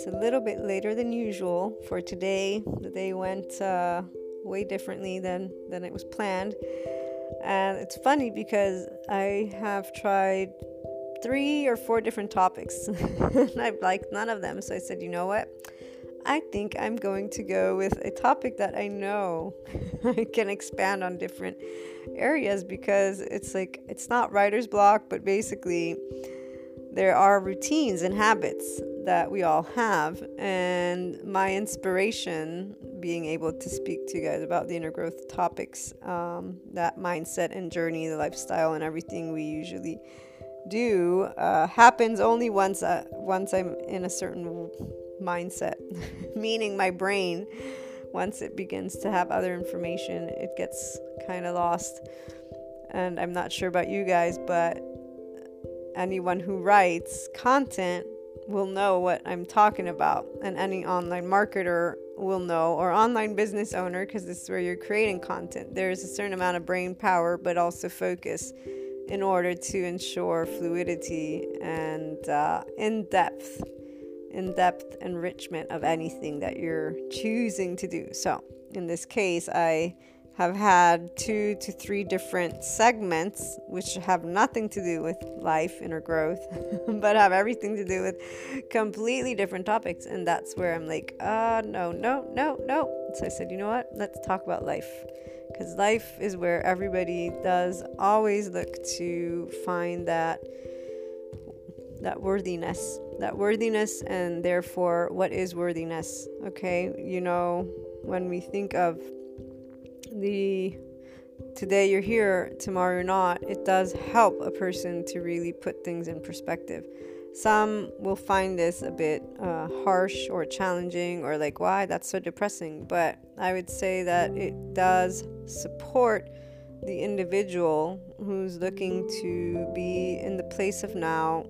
It's a little bit later than usual for today. The day went uh, way differently than, than it was planned. And it's funny because I have tried three or four different topics and I've liked none of them. So I said, you know what? I think I'm going to go with a topic that I know I can expand on different areas because it's like it's not writer's block, but basically there are routines and habits that we all have. And my inspiration being able to speak to you guys about the inner growth topics, um, that mindset and journey, the lifestyle, and everything we usually do uh, happens only once uh, once I'm in a certain mindset, meaning my brain. Once it begins to have other information, it gets kind of lost. And I'm not sure about you guys, but anyone who writes content will know what I'm talking about, and any online marketer will know, or online business owner, because this is where you're creating content. There's a certain amount of brain power, but also focus in order to ensure fluidity and uh, in depth, in depth enrichment of anything that you're choosing to do. So, in this case, I have had two to three different segments which have nothing to do with life, inner growth, but have everything to do with completely different topics. And that's where I'm like, uh, no, no, no, no. So I said, you know what? Let's talk about life. Because life is where everybody does always look to find that that worthiness that worthiness and therefore what is worthiness okay you know when we think of the today you're here, tomorrow you're not, it does help a person to really put things in perspective. Some will find this a bit uh, harsh or challenging or like, why, that's so depressing. But I would say that it does support the individual who's looking to be in the place of now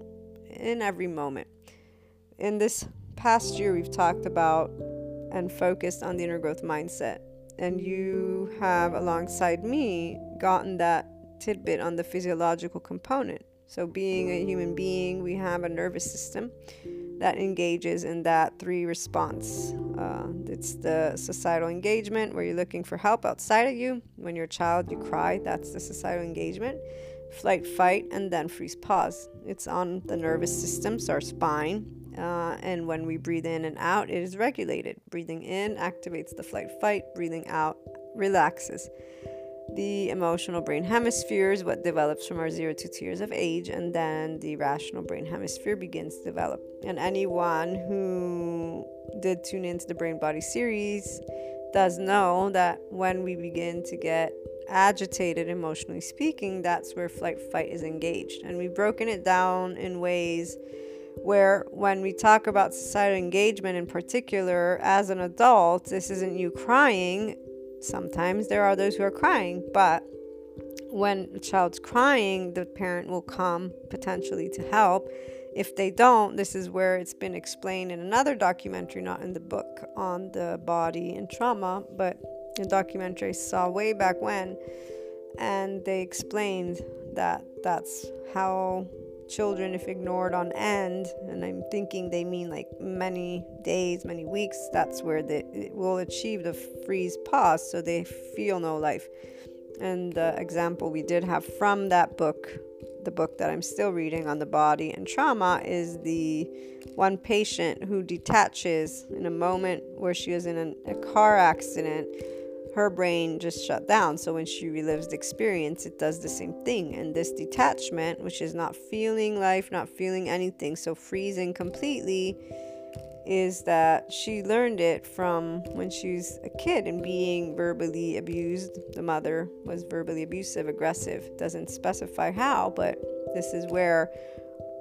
in every moment. In this past year, we've talked about and focused on the inner growth mindset and you have, alongside me, gotten that tidbit on the physiological component. So, being a human being, we have a nervous system that engages in that three response. Uh, it's the societal engagement, where you're looking for help outside of you. When you're a child, you cry. That's the societal engagement. Flight, fight, and then freeze, pause. It's on the nervous system, so our spine, uh, and when we breathe in and out, it is regulated. Breathing in activates the flight fight, breathing out relaxes. the emotional brain hemisphere is what develops from our 0 to 2 years of age, and then the rational brain hemisphere begins to develop. And anyone who did tune into the Brain Body series does know that when we begin to get agitated, emotionally speaking, that's where flight fight is engaged. And we've broken it down in ways where when we talk about societal engagement in particular as an adult, this isn't you crying. Sometimes there are those who are crying, but when a child's crying, the parent will come potentially to help. If they don't, this is where it's been explained in another documentary, not in the book on the body and trauma, but a documentary I saw way back when. And they explained that that's how children, if ignored on end, and I'm thinking they mean like many days, many weeks, that's where they will achieve the freeze pause so they feel no life. And the example we did have from that book, the book that I'm still reading on the body and trauma, is the one patient who detaches in a moment where she was in an, a car accident her brain just shut down. So when she relives the experience, it does the same thing. And this detachment, which is not feeling life, not feeling anything, so freezing completely, is that she learned it from when she was a kid and being verbally abused. The mother was verbally abusive, aggressive. Doesn't specify how, but this is where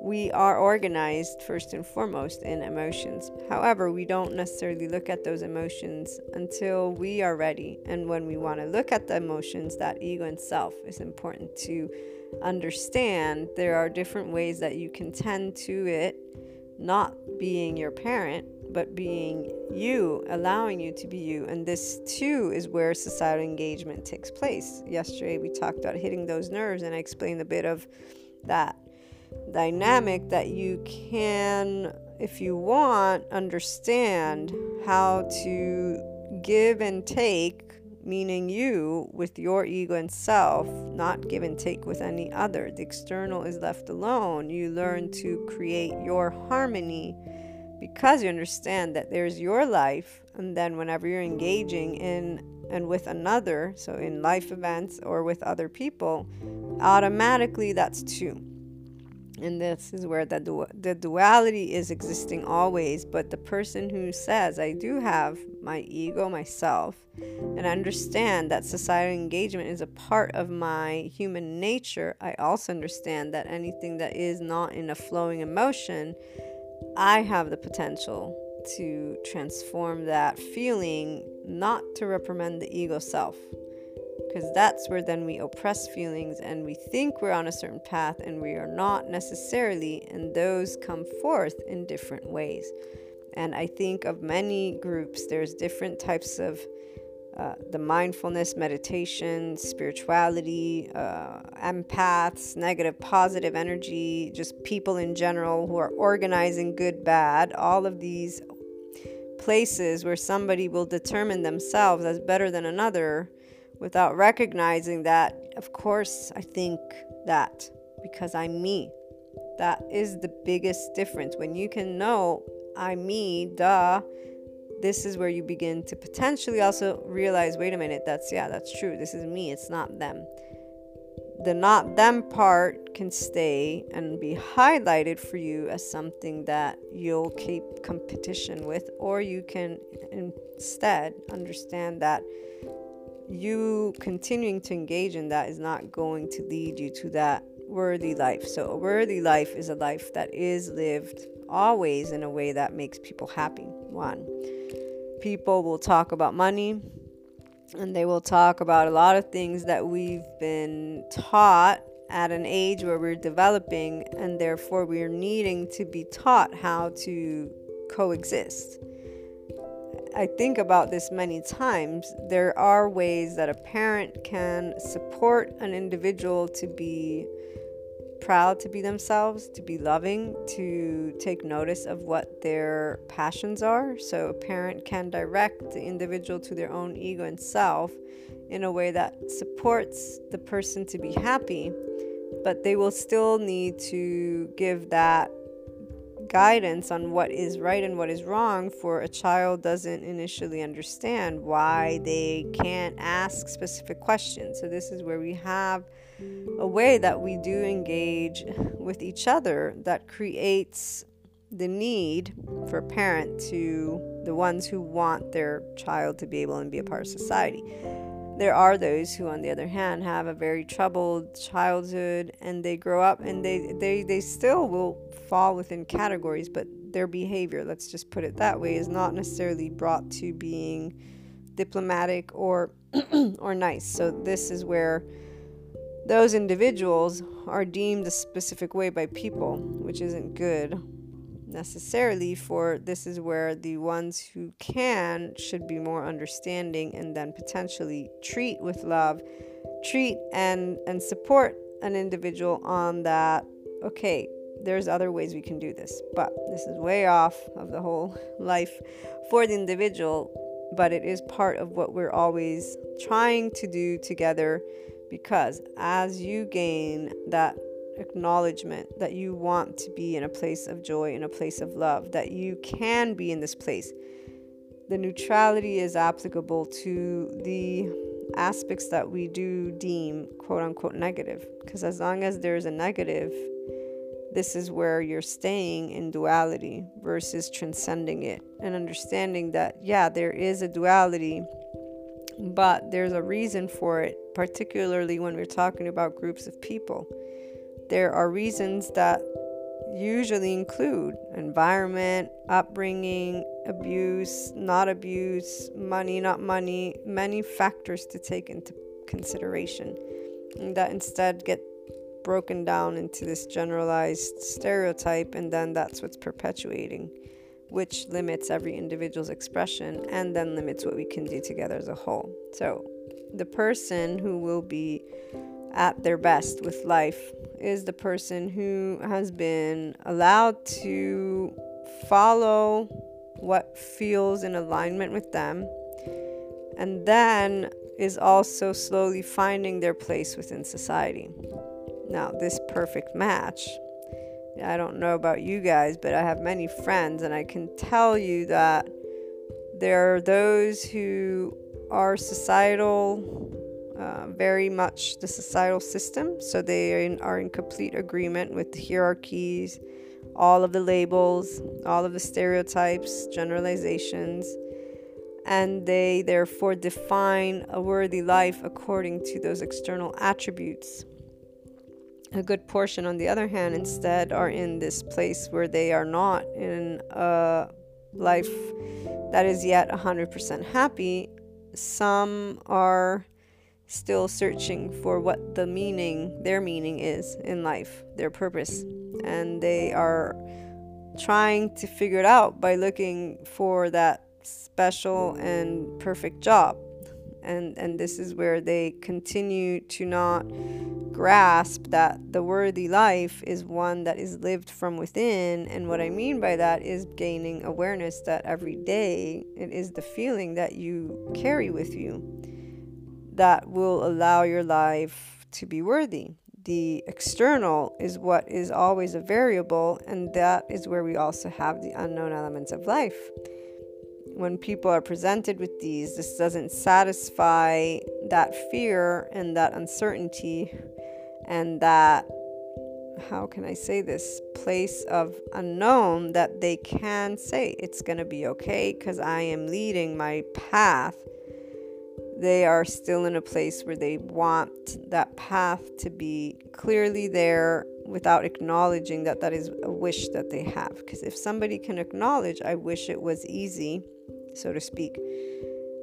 we are organized first and foremost in emotions. However, we don't necessarily look at those emotions until we are ready. And when we want to look at the emotions, that ego and self is important to understand. There are different ways that you can tend to it, not being your parent, but being you, allowing you to be you. And this too is where societal engagement takes place. Yesterday, we talked about hitting those nerves, and I explained a bit of that dynamic that you can, if you want, understand how to give and take, meaning you with your ego and self, not give and take with any other. The external is left alone. You learn to create your harmony because you understand that there's your life, and then whenever you're engaging in and with another, so in life events or with other people, automatically that's two and this is where the, du- the duality is existing always but the person who says i do have my ego myself and understand that societal engagement is a part of my human nature i also understand that anything that is not in a flowing emotion i have the potential to transform that feeling not to reprimand the ego self because that's where then we oppress feelings and we think we're on a certain path and we are not necessarily, and those come forth in different ways. And I think of many groups, there's different types of uh, the mindfulness, meditation, spirituality, uh, empaths, negative, positive energy, just people in general who are organizing good, bad, all of these places where somebody will determine themselves as better than another without recognizing that, of course, I think that because I'm me. That is the biggest difference. When you can know I'm me, duh, this is where you begin to potentially also realize wait a minute, that's, yeah, that's true. This is me, it's not them. The not them part can stay and be highlighted for you as something that you'll keep competition with, or you can instead understand that you continuing to engage in that is not going to lead you to that worthy life. So, a worthy life is a life that is lived always in a way that makes people happy. One, people will talk about money and they will talk about a lot of things that we've been taught at an age where we're developing, and therefore we're needing to be taught how to coexist. I think about this many times. There are ways that a parent can support an individual to be proud to be themselves, to be loving, to take notice of what their passions are. So a parent can direct the individual to their own ego and self in a way that supports the person to be happy, but they will still need to give that guidance on what is right and what is wrong for a child doesn't initially understand why they can't ask specific questions. So, this is where we have a way that we do engage with each other that creates the need for a parent to the ones who want their child to be able and be a part of society. There are those who, on the other hand, have a very troubled childhood and they grow up and they, they, they still will fall within categories, but their behavior, let's just put it that way, is not necessarily brought to being diplomatic or or nice. So this is where those individuals are deemed a specific way by people, which isn't good necessarily for this is where the ones who can should be more understanding and then potentially treat with love treat and and support an individual on that okay there's other ways we can do this but this is way off of the whole life for the individual but it is part of what we're always trying to do together because as you gain that acknowledgement that you want to be in a place of joy, in a place of love, that you can be in this place. The neutrality is applicable to the aspects that we do deem quote unquote negative. Because as long as there's a negative, this is where you're staying in duality versus transcending it and understanding that, yeah, there is a duality, but there's a reason for it, particularly when we're talking about groups of people there are reasons that usually include environment, upbringing, abuse, not abuse, money, not money, many factors to take into consideration and that instead get broken down into this generalized stereotype, and then that's what's perpetuating, which limits every individual's expression and then limits what we can do together as a whole. So, the person who will be at their best with life is the person who has been allowed to follow what feels in alignment with them and then is also slowly finding their place within society. Now, this perfect match, I don't know about you guys, but I have many friends, and I can tell you that there are those who are societal uh, very much the societal system. So they are in, are in complete agreement with the hierarchies, all of the labels, all of the stereotypes, generalizations, and they therefore define a worthy life according to those external attributes. A good portion, on the other hand, instead are in this place where they are not in a life that is yet 100% happy. Some are still searching for what the meaning, their meaning is in life, their purpose. And they are trying to figure it out by looking for that special and perfect job. And, and this is where they continue to not grasp that the worthy life is one that is lived from within. And what I mean by that is gaining awareness that every day it is the feeling that you carry with you that will allow your life to be worthy. The external is what is always a variable, and that is where we also have the unknown elements of life. When people are presented with these, this doesn't satisfy that fear and that uncertainty and that, how can I say this, place of unknown that they can say it's going to be okay because I am leading my path they are still in a place where they want that path to be clearly there without acknowledging that that is a wish that they have. Because if somebody can acknowledge, I wish it was easy, so to speak,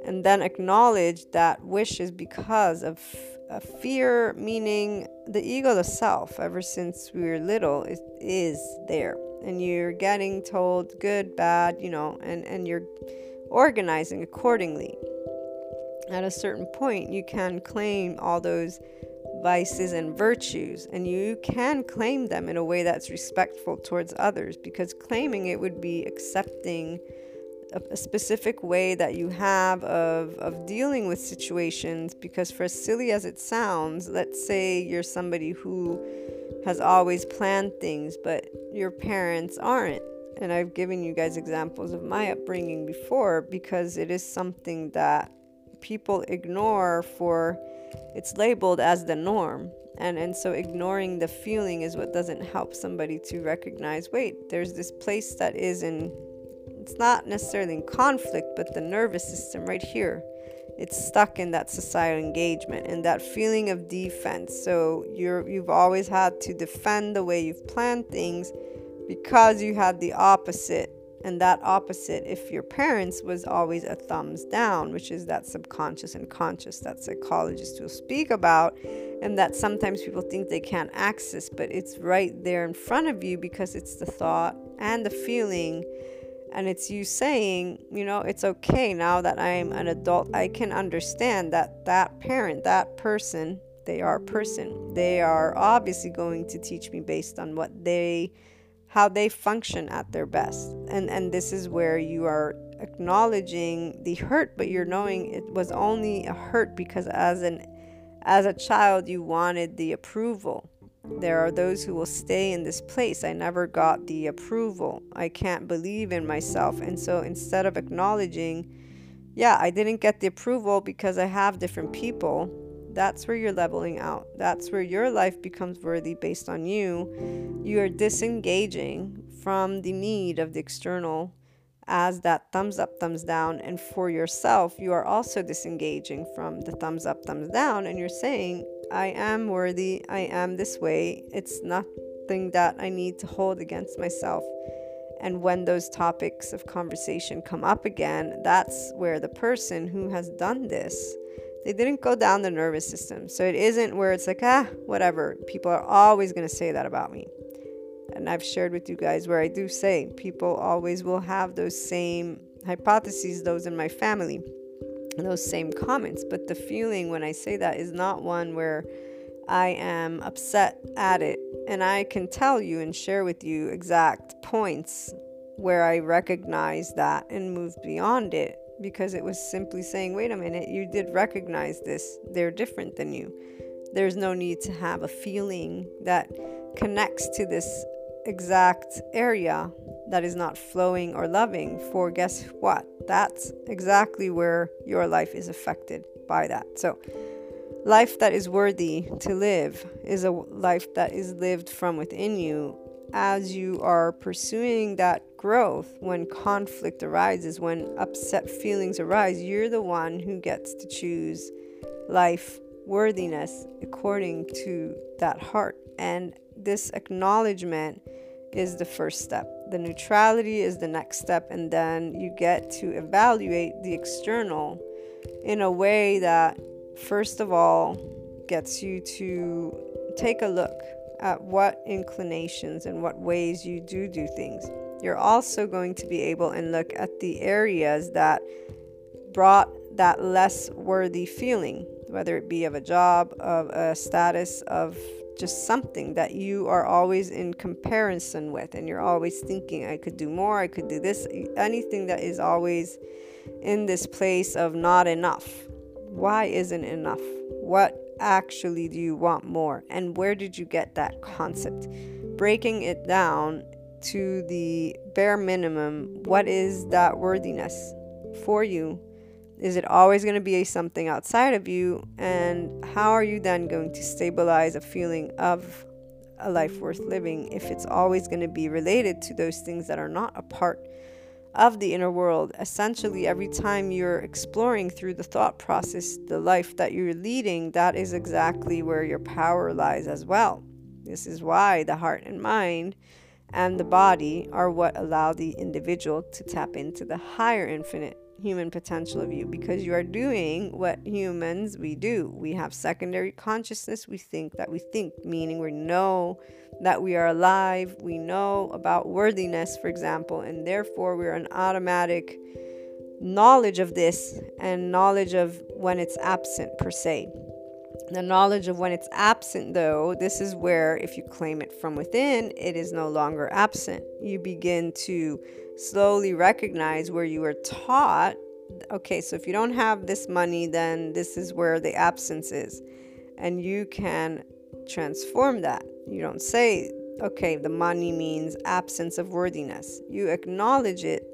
and then acknowledge that wish is because of a fear, meaning the ego, the self, ever since we were little, is, is there. And you're getting told good, bad, you know, and, and you're organizing accordingly at a certain point, you can claim all those vices and virtues, and you can claim them in a way that's respectful towards others because claiming it would be accepting a, a specific way that you have of, of dealing with situations. Because, for as silly as it sounds, let's say you're somebody who has always planned things, but your parents aren't and I've given you guys examples of my upbringing before because it is something that people ignore for it's labeled as the norm. And and so ignoring the feeling is what doesn't help somebody to recognize wait there's this place that is in it's not necessarily in conflict but the nervous system right here. It's stuck in that societal engagement and that feeling of defense. So you're you've always had to defend the way you've planned things because you had the opposite and that opposite if your parents was always a thumbs down which is that subconscious and conscious that psychologists will speak about and that sometimes people think they can't access but it's right there in front of you because it's the thought and the feeling and it's you saying you know it's okay now that i'm an adult. I can understand that that parent that person they are a person. They are obviously going to teach me based on what they how they function at their best. And and this is where you are acknowledging the hurt, but you're knowing it was only a hurt because as an as a child you wanted the approval. There are those who will stay in this place. I never got the approval. I can't believe in myself. And so instead of acknowledging, yeah, I didn't get the approval because I have different people that's where you're leveling out. That's where your life becomes worthy based on you. You are disengaging from the need of the external as that thumbs up, thumbs down. And for yourself, you are also disengaging from the thumbs up, thumbs down. And you're saying, I am worthy. I am this way. It's nothing that I need to hold against myself. And when those topics of conversation come up again, that's where the person who has done this they didn't go down the nervous system. So it isn't where it's like, ah, whatever. People are always going to say that about me. And I've shared with you guys where I do say people always will have those same hypotheses, those in my family, those same comments. But the feeling when I say that is not one where I am upset at it. And I can tell you and share with you exact points where I recognize that and move beyond it because it was simply saying, wait a minute, you did recognize this. They're different than you. There's no need to have a feeling that connects to this exact area that is not flowing or loving. For guess what? That's exactly where your life is affected by that. So, life that is worthy to live is a life that is lived from within you as you are pursuing that growth, when conflict arises, when upset feelings arise, you're the one who gets to choose life worthiness according to that heart. And this acknowledgement is the first step. The neutrality is the next step. And then you get to evaluate the external in a way that, first of all, gets you to take a look at what inclinations and what ways you do do things. You're also going to be able and look at the areas that brought that less worthy feeling, whether it be of a job, of a status, of just something that you are always in comparison with, and you're always thinking, I could do more, I could do this, anything that is always in this place of not enough. Why isn't enough? What actually do you want more? And where did you get that concept? Breaking it down to the bare minimum, what is that worthiness for you? Is it always going to be a something outside of you? And how are you then going to stabilize a feeling of a life worth living if it's always going to be related to those things that are not a part of the inner world. Essentially, every time you're exploring through the thought process, the life that you're leading, that is exactly where your power lies as well. This is why the heart and mind and the body are what allow the individual to tap into the higher infinite human potential of you because you are doing what humans we do. We have secondary consciousness. We think that we think, meaning we know that we are alive. We know about worthiness, for example, and therefore we're an automatic knowledge of this and knowledge of when it's absent, per se. The knowledge of when it's absent, though, this is where if you claim it from within, it is no longer absent. You begin to slowly recognize where you were taught okay, so if you don't have this money, then this is where the absence is. And you can transform that. You don't say okay, the money means absence of worthiness. You acknowledge it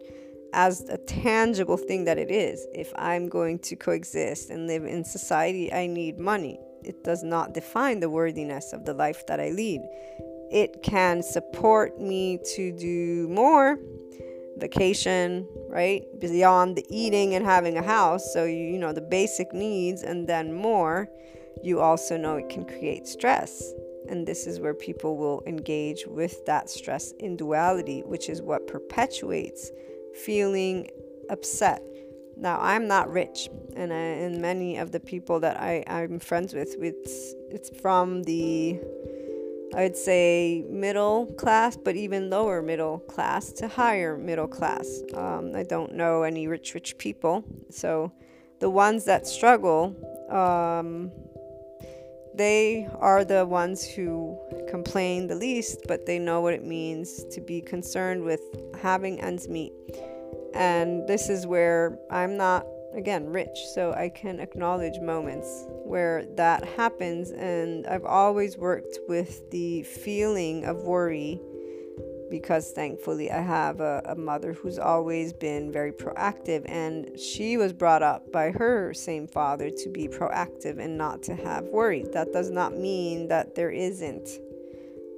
as a tangible thing that it is. If I'm going to coexist and live in society, I need money. It does not define the worthiness of the life that I lead. It can support me to do more vacation, right? Beyond the eating and having a house. So, you, you know, the basic needs and then more. You also know it can create stress. And this is where people will engage with that stress in duality, which is what perpetuates feeling upset. Now, I'm not rich, and, I, and many of the people that I, I'm friends with, it's, it's from the, I'd say, middle class, but even lower middle class to higher middle class. Um, I don't know any rich, rich people. So the ones that struggle, um, they are the ones who complain the least, but they know what it means to be concerned with having ends meet. And this is where I'm not, again, rich, so I can acknowledge moments where that happens. And I've always worked with the feeling of worry because thankfully I have a, a, mother who's always been very proactive, and she was brought up by her same father to be proactive and not to have worry. That does not mean that there isn't.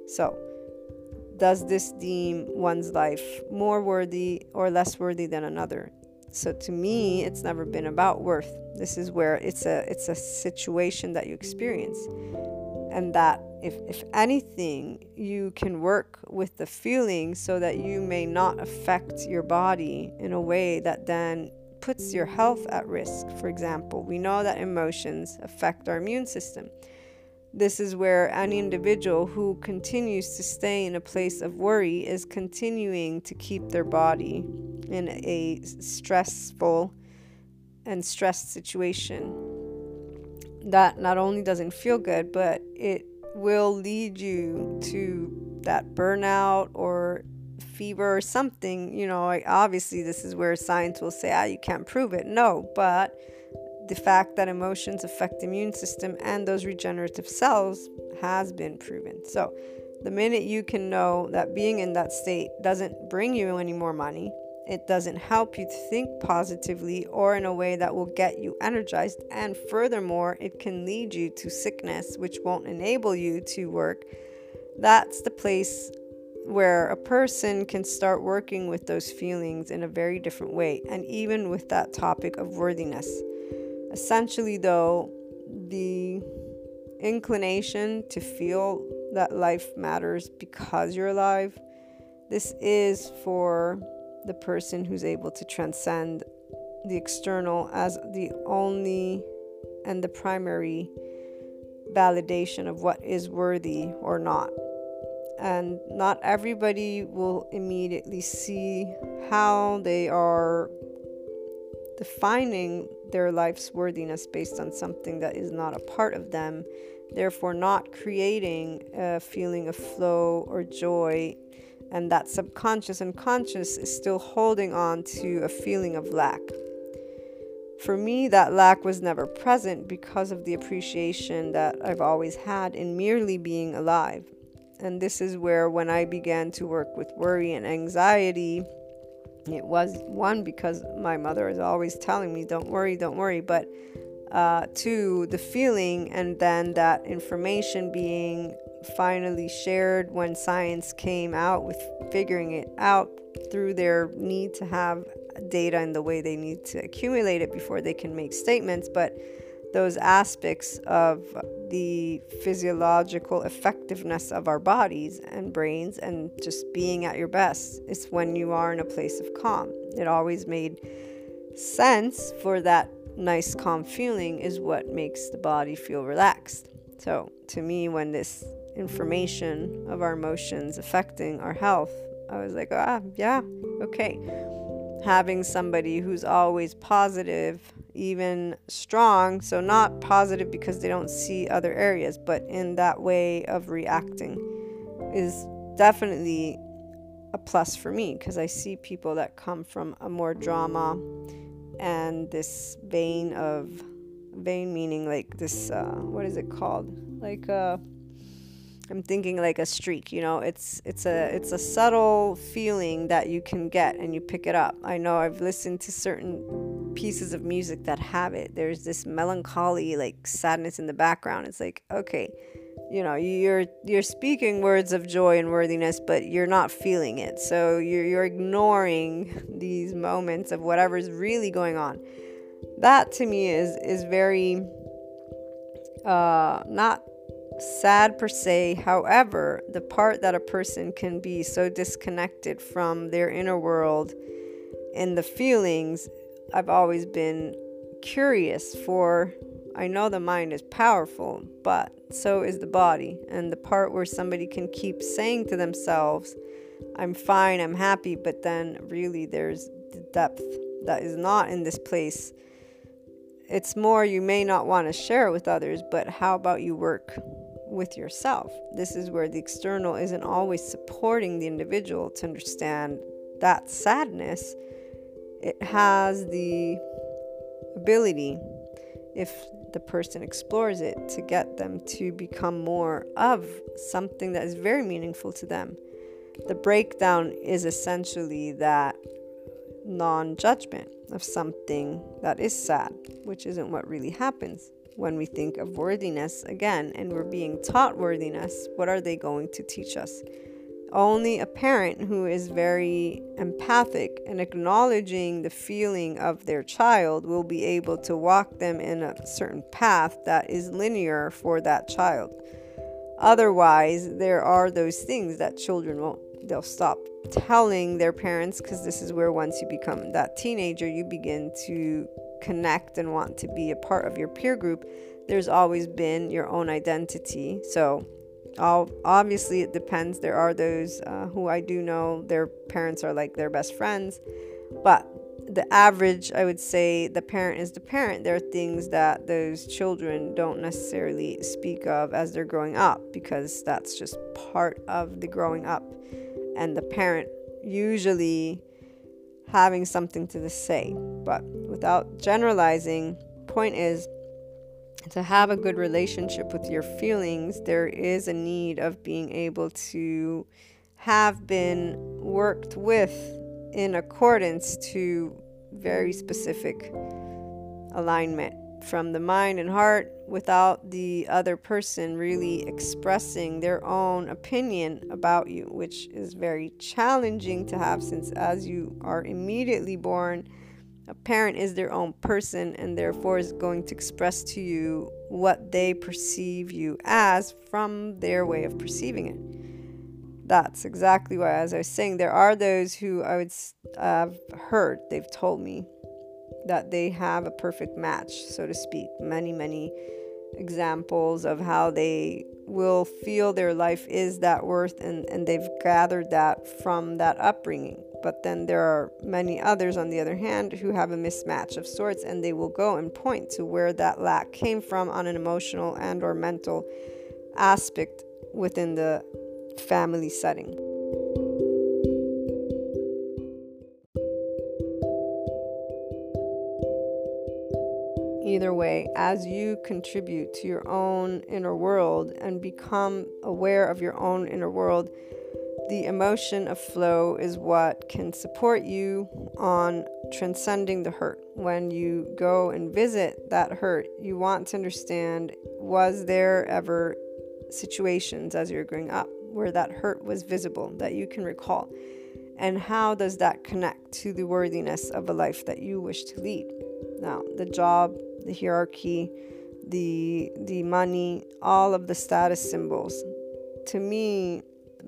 So, does this deem one's life more worthy or less worthy than another? So to me, it's never been about worth. This is where it's a it's a situation that you experience and that if, if anything, you can work with the feeling so that you may not affect your body in a way that then puts your health at risk. For example, we know that emotions affect our immune system. This is where any individual who continues to stay in a place of worry is continuing to keep their body in a stressful and stressed situation that not only doesn't feel good, but it will lead you to that burnout or fever or something. You know, obviously, this is where science will say, ah, you can't prove it. No, but the fact that emotions affect the immune system and those regenerative cells has been proven. So, the minute you can know that being in that state doesn't bring you any more money, it doesn't help you to think positively or in a way that will get you energized. And furthermore, it can lead you to sickness, which won't enable you to work. That's the place where a person can start working with those feelings in a very different way, and even with that topic of worthiness. Essentially, though, the inclination to feel that life matters because you're alive, this is for the person who's able to transcend the external as the only and the primary validation of what is worthy or not. And not everybody will immediately see how they are defining their life's worthiness based on something that is not a part of them, therefore, not creating a feeling of flow or joy and that subconscious and conscious is still holding on to a feeling of lack. For me, that lack was never present because of the appreciation that I've always had in merely being alive. And this is where, when I began to work with worry and anxiety, it was one because my mother is always telling me, don't worry, don't worry. But uh, two, the feeling and then that information being finally shared when science came out with figuring it out through their need to have data in the way they need to accumulate it before they can make statements. But those aspects of the physiological effectiveness of our bodies and brains and just being at your best is when you are in a place of calm. It always made sense for that nice, calm feeling is what makes the body feel relaxed. So, to me, when this information of our emotions affecting our health, I was like, ah, yeah, okay. Having somebody who's always positive, even strong, so not positive because they don't see other areas, but in that way of reacting is definitely a plus for me because I see people that come from a more drama and this vein of vein meaning like this uh, what is it called? Like uh I'm thinking like a streak, you know, it's it's a it's a subtle feeling that you can get and you pick it up. I know I've listened to certain pieces of music that have it. There's this melancholy like sadness in the background. It's like, okay, you know, you're you're speaking words of joy and worthiness, but you're not feeling it. So you're you're ignoring these moments of whatever's really going on. That to me is is very uh not sad per se. However, the part that a person can be so disconnected from their inner world and the feelings, I've always been curious for. I know the mind is powerful, but so is the body. And the part where somebody can keep saying to themselves, I'm fine, I'm happy, but then really there's the depth that is not in this place. It's more you may not want to share with others, but how about you work with yourself. This is where the external isn't always supporting the individual to understand that sadness. It has the ability, if the person explores it, to get them to become more of something that is very meaningful to them. The breakdown is essentially that non judgment of something that is sad, which isn't what really happens when we think of worthiness again and we're being taught worthiness, what are they going to teach us? Only a parent who is very empathic and acknowledging the feeling of their child will be able to walk them in a certain path that is linear for that child. Otherwise, there are those things that children won't, they'll stop telling their parents because this is where once you become that teenager, you begin to connect and want to be a part of your peer group, there's always been your own identity. So, all, obviously, it depends. There are those uh, who I do know their parents are like their best friends, but the average, I would say, the parent is the parent. There are things that those children don't necessarily speak of as they're growing up because that's just part of the growing up. And the parent usually having something to say. But without generalizing, point is to have a good relationship with your feelings, there is a need of being able to have been worked with in accordance to very specific alignment from the mind and heart without the other person really expressing their own opinion about you, which is very challenging to have since as you are immediately born, a parent is their own person and therefore is going to express to you what they perceive you as from their way of perceiving it. That's exactly why, as I was saying, there are those who I would have heard, they've told me that they have a perfect match, so to speak. Many, many examples of how they will feel their life is that worth and, and they've gathered that from that upbringing. But then there are many others, on the other hand, who have a mismatch of sorts and they will go and point to where that lack came from on an emotional and or mental aspect within the family setting. Either way, as you contribute to your own inner world and become aware of your own inner world, the emotion of flow is what can support you on transcending the hurt. When you go and visit that hurt, you want to understand was there ever situations as you're growing up where that hurt was visible that you can recall? And how does that connect to the worthiness of a life that you wish to lead? Now, the job the hierarchy, the the money, all of the status symbols. To me,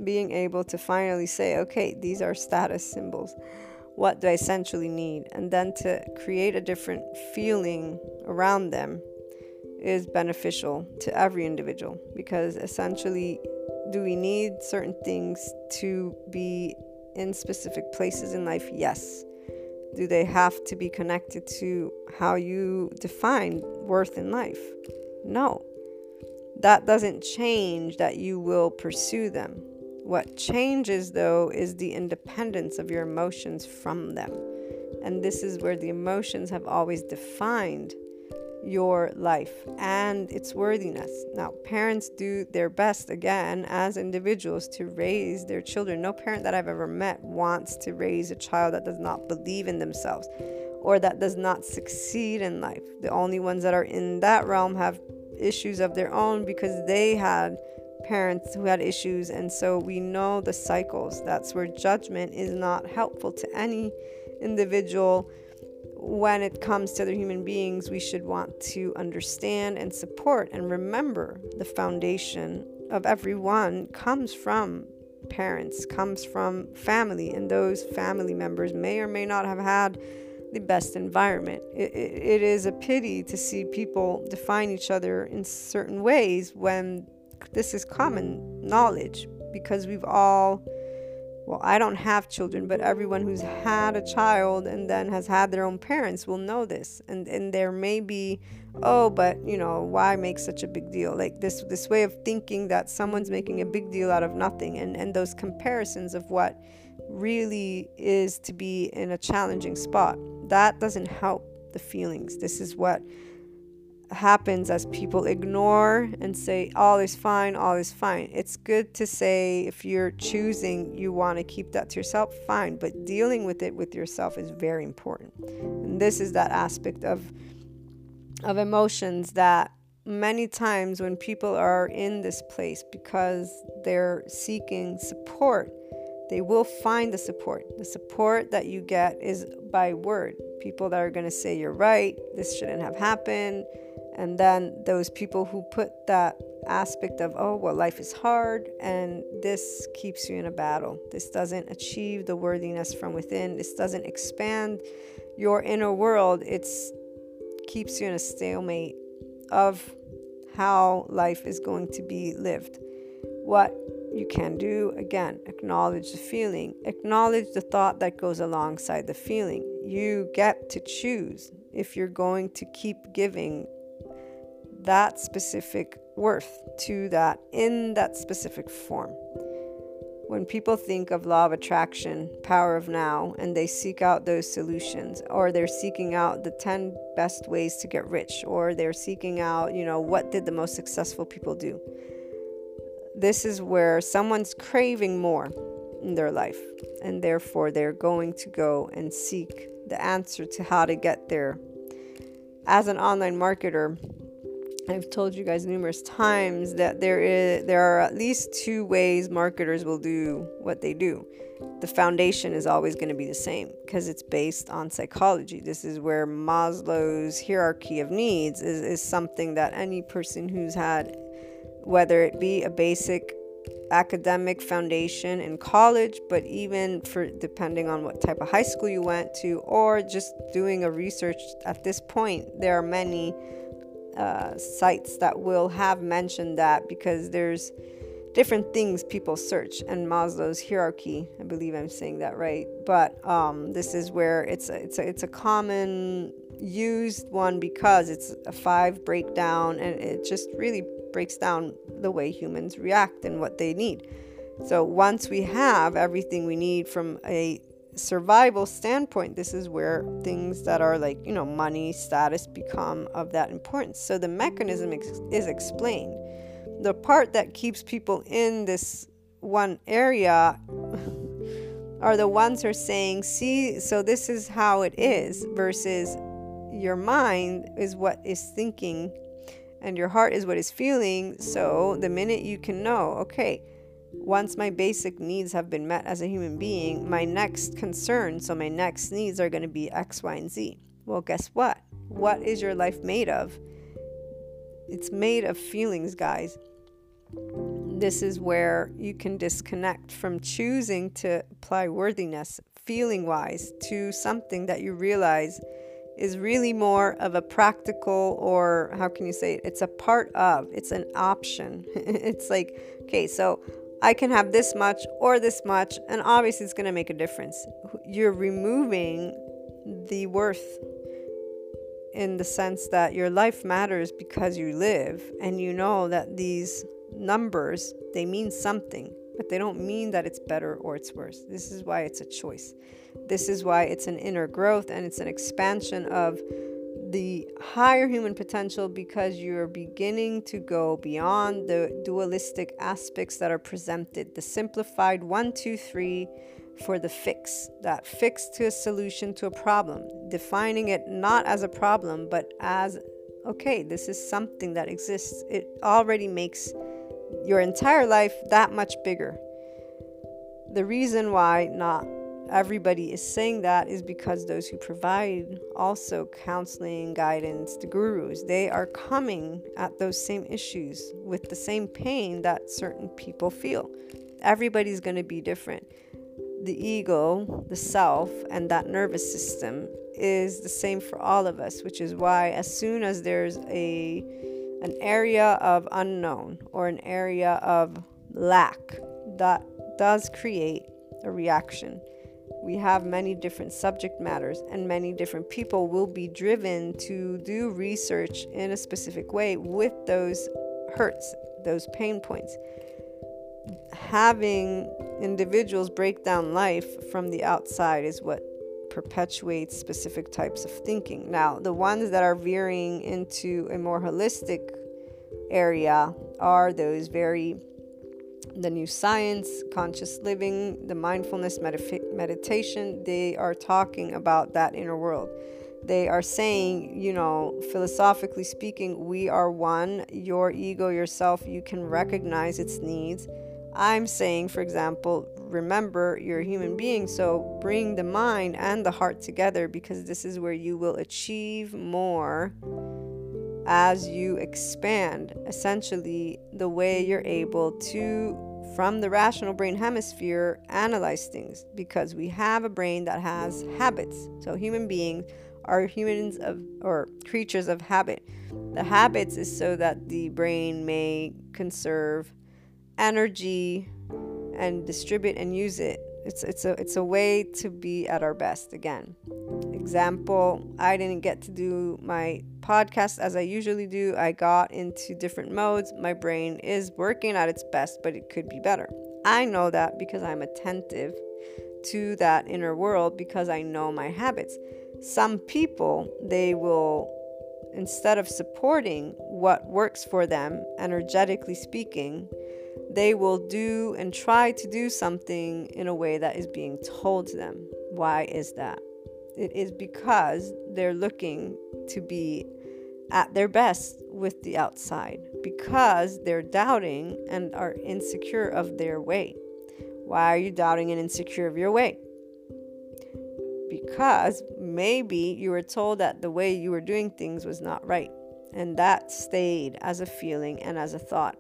being able to finally say, okay, these are status symbols. What do I essentially need? And then to create a different feeling around them is beneficial to every individual because essentially, do we need certain things to be in specific places in life? Yes. Do they have to be connected to how you define worth in life? No. That doesn't change that you will pursue them. What changes, though, is the independence of your emotions from them. And this is where the emotions have always defined your life and its worthiness. Now, parents do their best again as individuals to raise their children. No parent that I've ever met wants to raise a child that does not believe in themselves or that does not succeed in life. The only ones that are in that realm have issues of their own because they had parents who had issues. And so we know the cycles. That's where judgment is not helpful to any individual. When it comes to other human beings, we should want to understand and support and remember the foundation of everyone comes from parents, comes from family, and those family members may or may not have had the best environment. It, it, it is a pity to see people define each other in certain ways when this is common knowledge because we've all well, I don't have children, but everyone who's had a child and then has had their own parents will know this. And and there may be, oh, but you know, why make such a big deal? Like this this way of thinking that someone's making a big deal out of nothing and, and those comparisons of what really is to be in a challenging spot. That doesn't help the feelings. This is what happens as people ignore and say all is fine all is fine. It's good to say if you're choosing you want to keep that to yourself fine but dealing with it with yourself is very important. And this is that aspect of of emotions that many times when people are in this place because they're seeking support they will find the support. The support that you get is by word. People that are going to say, You're right, this shouldn't have happened. And then those people who put that aspect of, Oh, well, life is hard and this keeps you in a battle. This doesn't achieve the worthiness from within, this doesn't expand your inner world. It keeps you in a stalemate of how life is going to be lived. What you can do. Again acknowledge the feeling. Acknowledge the thought that goes alongside the feeling. You get to choose if you're going to keep giving that specific worth to that in that specific form. When people think of law of attraction power of now and they seek out those solutions or they're seeking out the 10 best ways to get rich or they're seeking out you know what did the most successful people do this is where someone's craving more in their life, and therefore they're going to go and seek the answer to how to get there. As an online marketer, I've told you guys numerous times that there is there are at least two ways marketers will do what they do. The foundation is always going to be the same because it's based on psychology. This is where Maslow's hierarchy of needs is, is something that any person who's had whether it be a basic academic foundation in college, but even for depending on what type of high school you went to, or just doing a research at this point, there are many uh, sites that will have mentioned that because there's different things people search and Maslow's hierarchy. I believe I'm saying that right, but um, this is where it's a, it's a, it's a common used one because it's a five breakdown and it just really breaks down the way humans react and what they need. So once we have everything we need from a survival standpoint, this is where things that are like, you know, money, status become of that importance. So the mechanism ex- is explained. The part that keeps people in this one area are the ones who are saying, see, so this is how it is, versus your mind is what is thinking and your heart is what is feeling. So the minute you can know, okay, once my basic needs have been met as a human being, my next concern, so my next needs are going to be X, Y, and Z. Well, guess what? What is your life made of? It's made of feelings, guys. This is where you can disconnect from choosing to apply worthiness, feeling wise, to something that you realize is really more of a practical or how can you say it? It's a part of, it's an option. it's like, okay, so I can have this much or this much, and obviously it's going to make a difference. You're removing the worth in the sense that your life matters because you live and you know that these numbers they mean something but they don't mean that it's better or it's worse this is why it's a choice this is why it's an inner growth and it's an expansion of the higher human potential because you're beginning to go beyond the dualistic aspects that are presented. The simplified one, two, three for the fix, that fix to a solution to a problem, defining it not as a problem, but as okay, this is something that exists. It already makes your entire life that much bigger. The reason why not everybody is saying that is because those who provide also counseling, guidance, the gurus, they are coming at those same issues with the same pain that certain people feel. Everybody's going to be different. The ego, the self, and that nervous system is the same for all of us, which is why as soon as there's a an area of unknown or an area of lack that does create a reaction we have many different subject matters, and many different people will be driven to do research in a specific way with those hurts, those pain points. Having individuals break down life from the outside is what perpetuates specific types of thinking. Now, the ones that are veering into a more holistic area are those very the new science, conscious living, the mindfulness meditation, they are talking about that inner world. They are saying, you know, philosophically speaking, we are one. Your ego, yourself, you can recognize its needs. I'm saying, for example, remember you're a human being, so bring the mind and the heart together because this is where you will achieve more as you expand. Essentially the way you're able to from the rational brain hemisphere analyze things because we have a brain that has habits. So human beings are humans of or creatures of habit. The habits is so that the brain may conserve energy and distribute and use it it's it's a it's a way to be at our best again example, I didn't get to do my podcast as I usually do. I got into different modes. My brain is working at its best, but it could be better. I know that because I'm attentive to that inner world because I know my habits. Some people, they will, instead of supporting what works for them, energetically speaking, they will do and try to do something in a way that is being told to them. Why is that? it is because they're looking to be at their best with the outside, because they're doubting and are insecure of their way. Why are you doubting and insecure of your way? Because maybe you were told that the way you were doing things was not right, and that stayed as a feeling and as a thought.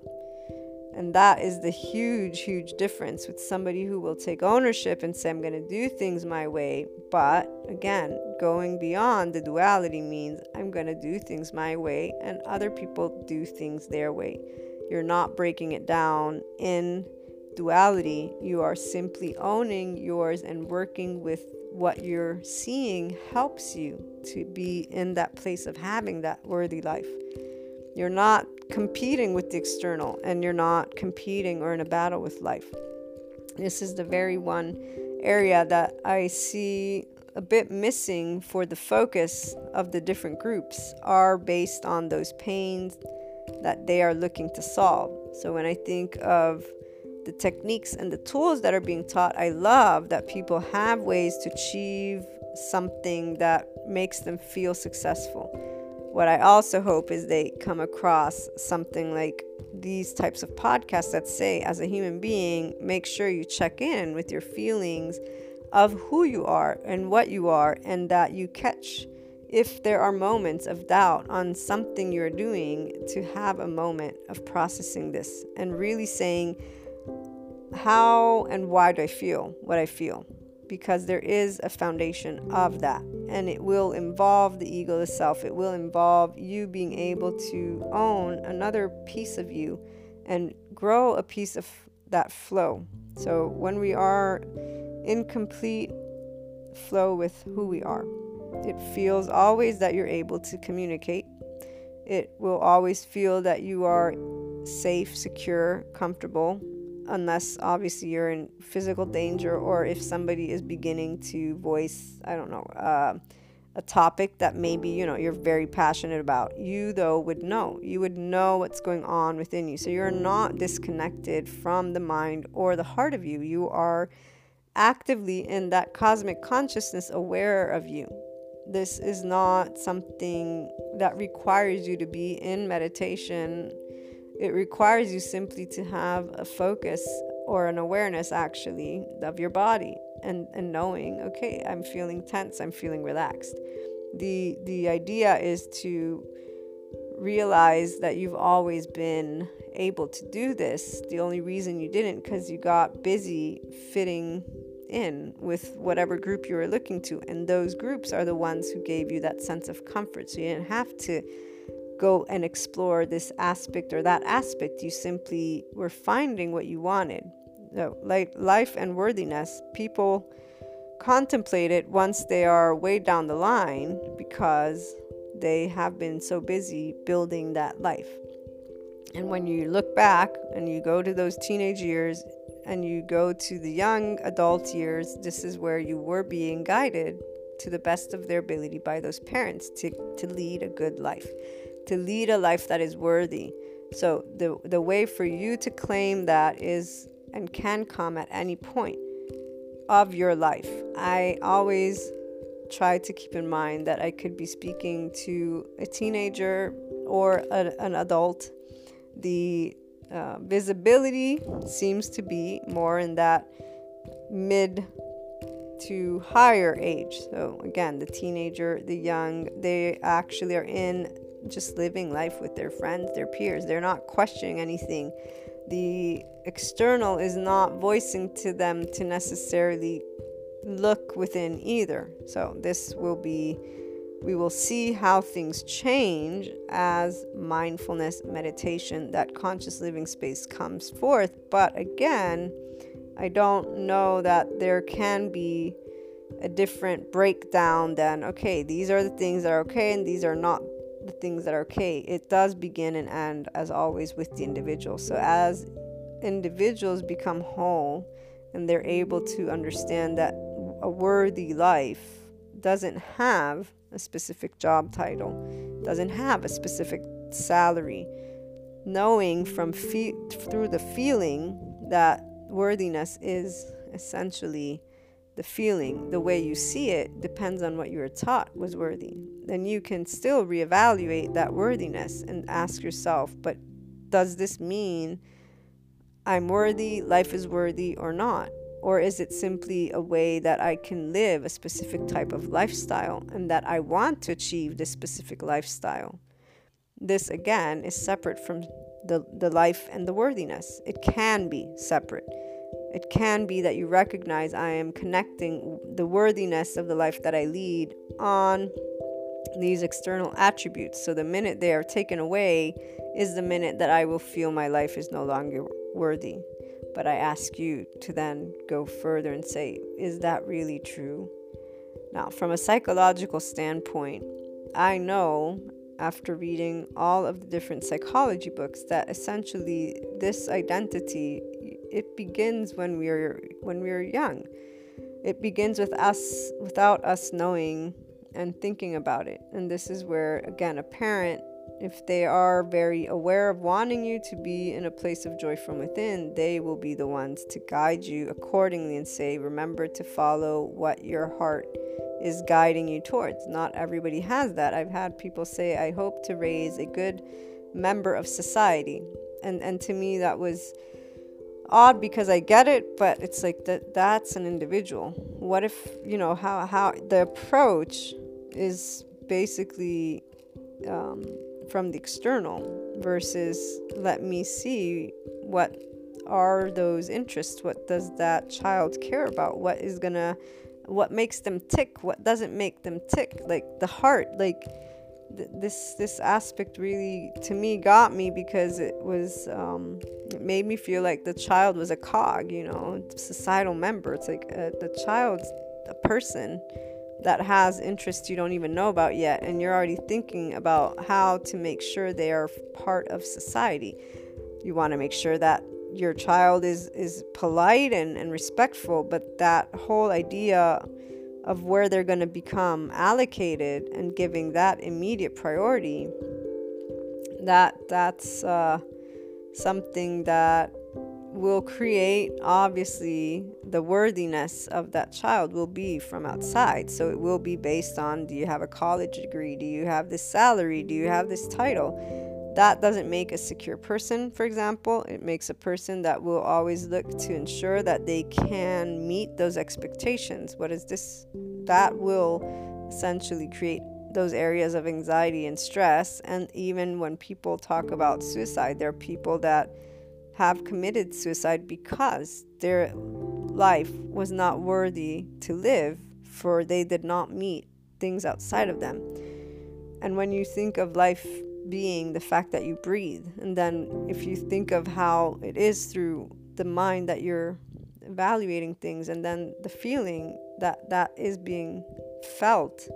And that is the huge, huge difference with somebody who will take ownership and say, I'm going to do things my way. But again, going beyond the duality means I'm going to do things my way and other people do things their way. You're not breaking it down in duality. You are simply owning yours and working with what you're seeing helps you to be in that place of having that worthy life. You're not competing with the external and you're not competing or in a battle with life. This is the very one area that I see a bit missing for the focus of the different groups are based on those pains that they are looking to solve. So when I think of the techniques and the tools that are being taught, I love that people have ways to achieve something that makes them feel successful what I also hope is they come across something like these types of podcasts that say, as a human being, make sure you check in with your feelings of who you are and what you are, and that you catch if there are moments of doubt on something you're doing, to have a moment of processing this and really saying, How and why do I feel what I feel? Because there is a foundation of that. And it will involve the ego, the self. It will involve you being able to own another piece of you and grow a piece of that flow. So when we are in complete flow with who we are, it feels always that you're able to communicate. It will always feel that you are safe, secure, comfortable, unless obviously you're in physical danger or if somebody is beginning to voice, I don't know, uh, a topic that maybe you know you're very passionate about you though would know. You would know what's going on within you. So you're not disconnected from the mind or the heart of you. You are actively in that cosmic consciousness aware of you. This is not something that requires you to be in meditation it requires you simply to have a focus or an awareness actually of your body and, and knowing, okay, I'm feeling tense, I'm feeling relaxed. The the idea is to realize that you've always been able to do this. The only reason you didn't because you got busy fitting in with whatever group you were looking to. And those groups are the ones who gave you that sense of comfort. So you didn't have to go and explore this aspect or that aspect. You simply were finding what you wanted like life and worthiness, people contemplate it once they are way down the line because they have been so busy building that life. And when you look back and you go to those teenage years and you go to the young adult years, this is where you were being guided to the best of their ability by those parents to, to lead a good life, to lead a life that is worthy. So the the way for you to claim that is and can come at any point of your life. I always try to keep in mind that I could be speaking to a teenager or a, an adult. The uh, visibility seems to be more in that mid to higher age. So, again, the teenager, the young, they actually are in just living life with their friends, their peers. They're not questioning anything the external is not voicing to them to necessarily look within either. So, this will be, we will see how things change as mindfulness, meditation, that conscious living space comes forth. But again, I don't know that there can be a different breakdown than, okay, these are the things that are okay and these are not the things that are okay. It does begin and end, as always, with the individual. So, as individuals become whole and they're able to understand that a worthy life doesn't have a specific job title, doesn't have a specific salary, knowing from fe- through the feeling that worthiness is essentially the feeling, the way you see it, depends on what you were taught was worthy. Then you can still reevaluate that worthiness and ask yourself, but does this mean I'm worthy, life is worthy, or not? Or is it simply a way that I can live a specific type of lifestyle and that I want to achieve this specific lifestyle? This again is separate from the, the life and the worthiness. It can be separate. It can be that you recognize I am connecting the worthiness of the life that I lead on these external attributes. So the minute they are taken away is the minute that I will feel my life is no longer worthy. But I ask you to then go further and say, is that really true? Now, from a psychological standpoint, I know after reading all of the different psychology books that essentially this identity it begins when we're when we're young. It begins with us without us knowing and thinking about it. And this is where again a parent if they are very aware of wanting you to be in a place of joy from within, they will be the ones to guide you accordingly and say, remember to follow what your heart is guiding you towards. Not everybody has that. I've had people say, I hope to raise a good member of society. And and to me that was odd because I get it, but it's like that that's an individual. What if, you know, how how the approach is basically um, from the external versus let me see what are those interests? What does that child care about? What is gonna what makes them tick? What doesn't make them tick? Like the heart like th- this this aspect really to me got me because it was um, it made me feel like the child was a cog you know societal member it's like uh, the child's a person that has interests you don't even know about yet, and you're already thinking about how to make sure they are part of society. You want to make sure that your child is is polite and, and respectful, but that whole idea of where they're going to become allocated and giving that immediate priority that that's uh, something that will create obviously the worthiness of that child will be from outside. So it will be based on do you have a college degree? Do you have this salary? Do you have this title that doesn't make a secure person for example. It makes a person that will always look to ensure that they can meet those expectations. What is this? That will essentially create those areas of anxiety and stress. And even when people talk about suicide there are people that have committed suicide because their life was not worthy to live, for they did not meet things outside of them. And when you think of life being the fact that you breathe, and then if you think of how it is through the mind that you're evaluating things, and then the feeling that that is being felt,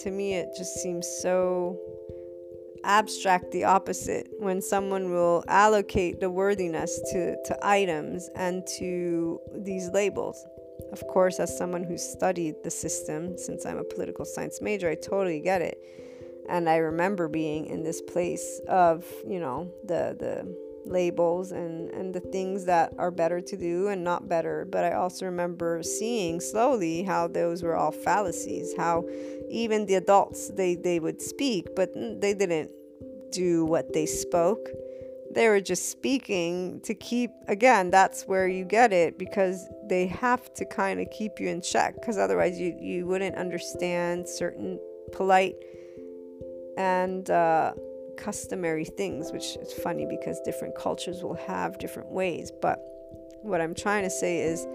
to me, it just seems so abstract the opposite when someone will allocate the worthiness to, to items and to these labels. Of course, as someone who studied the system, since I'm a political science major, I totally get it. And I remember being in this place of, you know, the, the labels and, and the things that are better to do and not better. But I also remember seeing slowly how those were all fallacies, how even the adults they, they would speak, but they didn't do what they spoke. They were just speaking to keep, again, that's where you get it because they have to kind of keep you in check because otherwise you, you wouldn't understand certain polite and uh, customary things, which is funny because different cultures will have different ways. But what I'm trying to say is